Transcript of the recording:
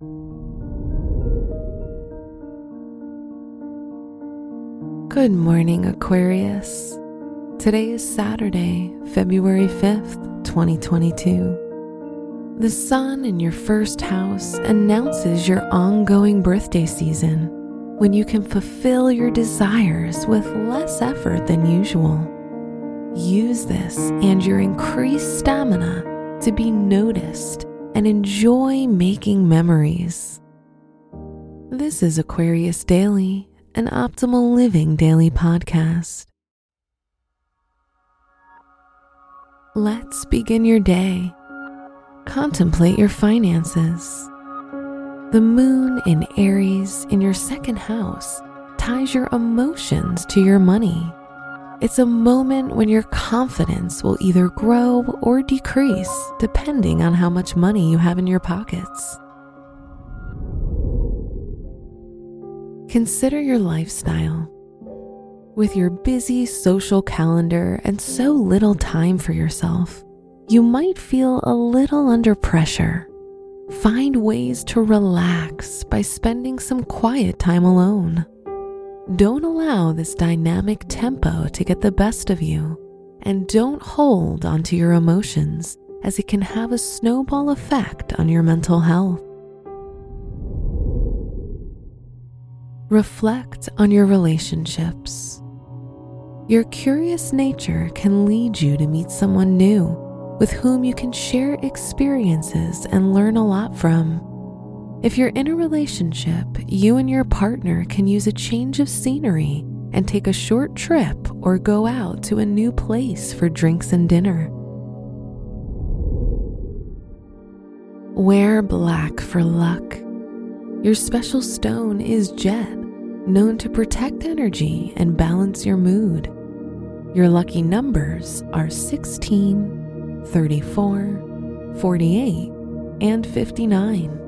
Good morning, Aquarius. Today is Saturday, February 5th, 2022. The sun in your first house announces your ongoing birthday season when you can fulfill your desires with less effort than usual. Use this and your increased stamina to be noticed and enjoy making memories. This is Aquarius Daily, an optimal living daily podcast. Let's begin your day. Contemplate your finances. The moon in Aries in your second house ties your emotions to your money. It's a moment when your confidence will either grow or decrease depending on how much money you have in your pockets. Consider your lifestyle. With your busy social calendar and so little time for yourself, you might feel a little under pressure. Find ways to relax by spending some quiet time alone. Don't allow this dynamic tempo to get the best of you, and don't hold onto your emotions as it can have a snowball effect on your mental health. Reflect on your relationships. Your curious nature can lead you to meet someone new with whom you can share experiences and learn a lot from. If you're in a relationship, you and your partner can use a change of scenery and take a short trip or go out to a new place for drinks and dinner. Wear black for luck. Your special stone is jet, known to protect energy and balance your mood. Your lucky numbers are 16, 34, 48, and 59.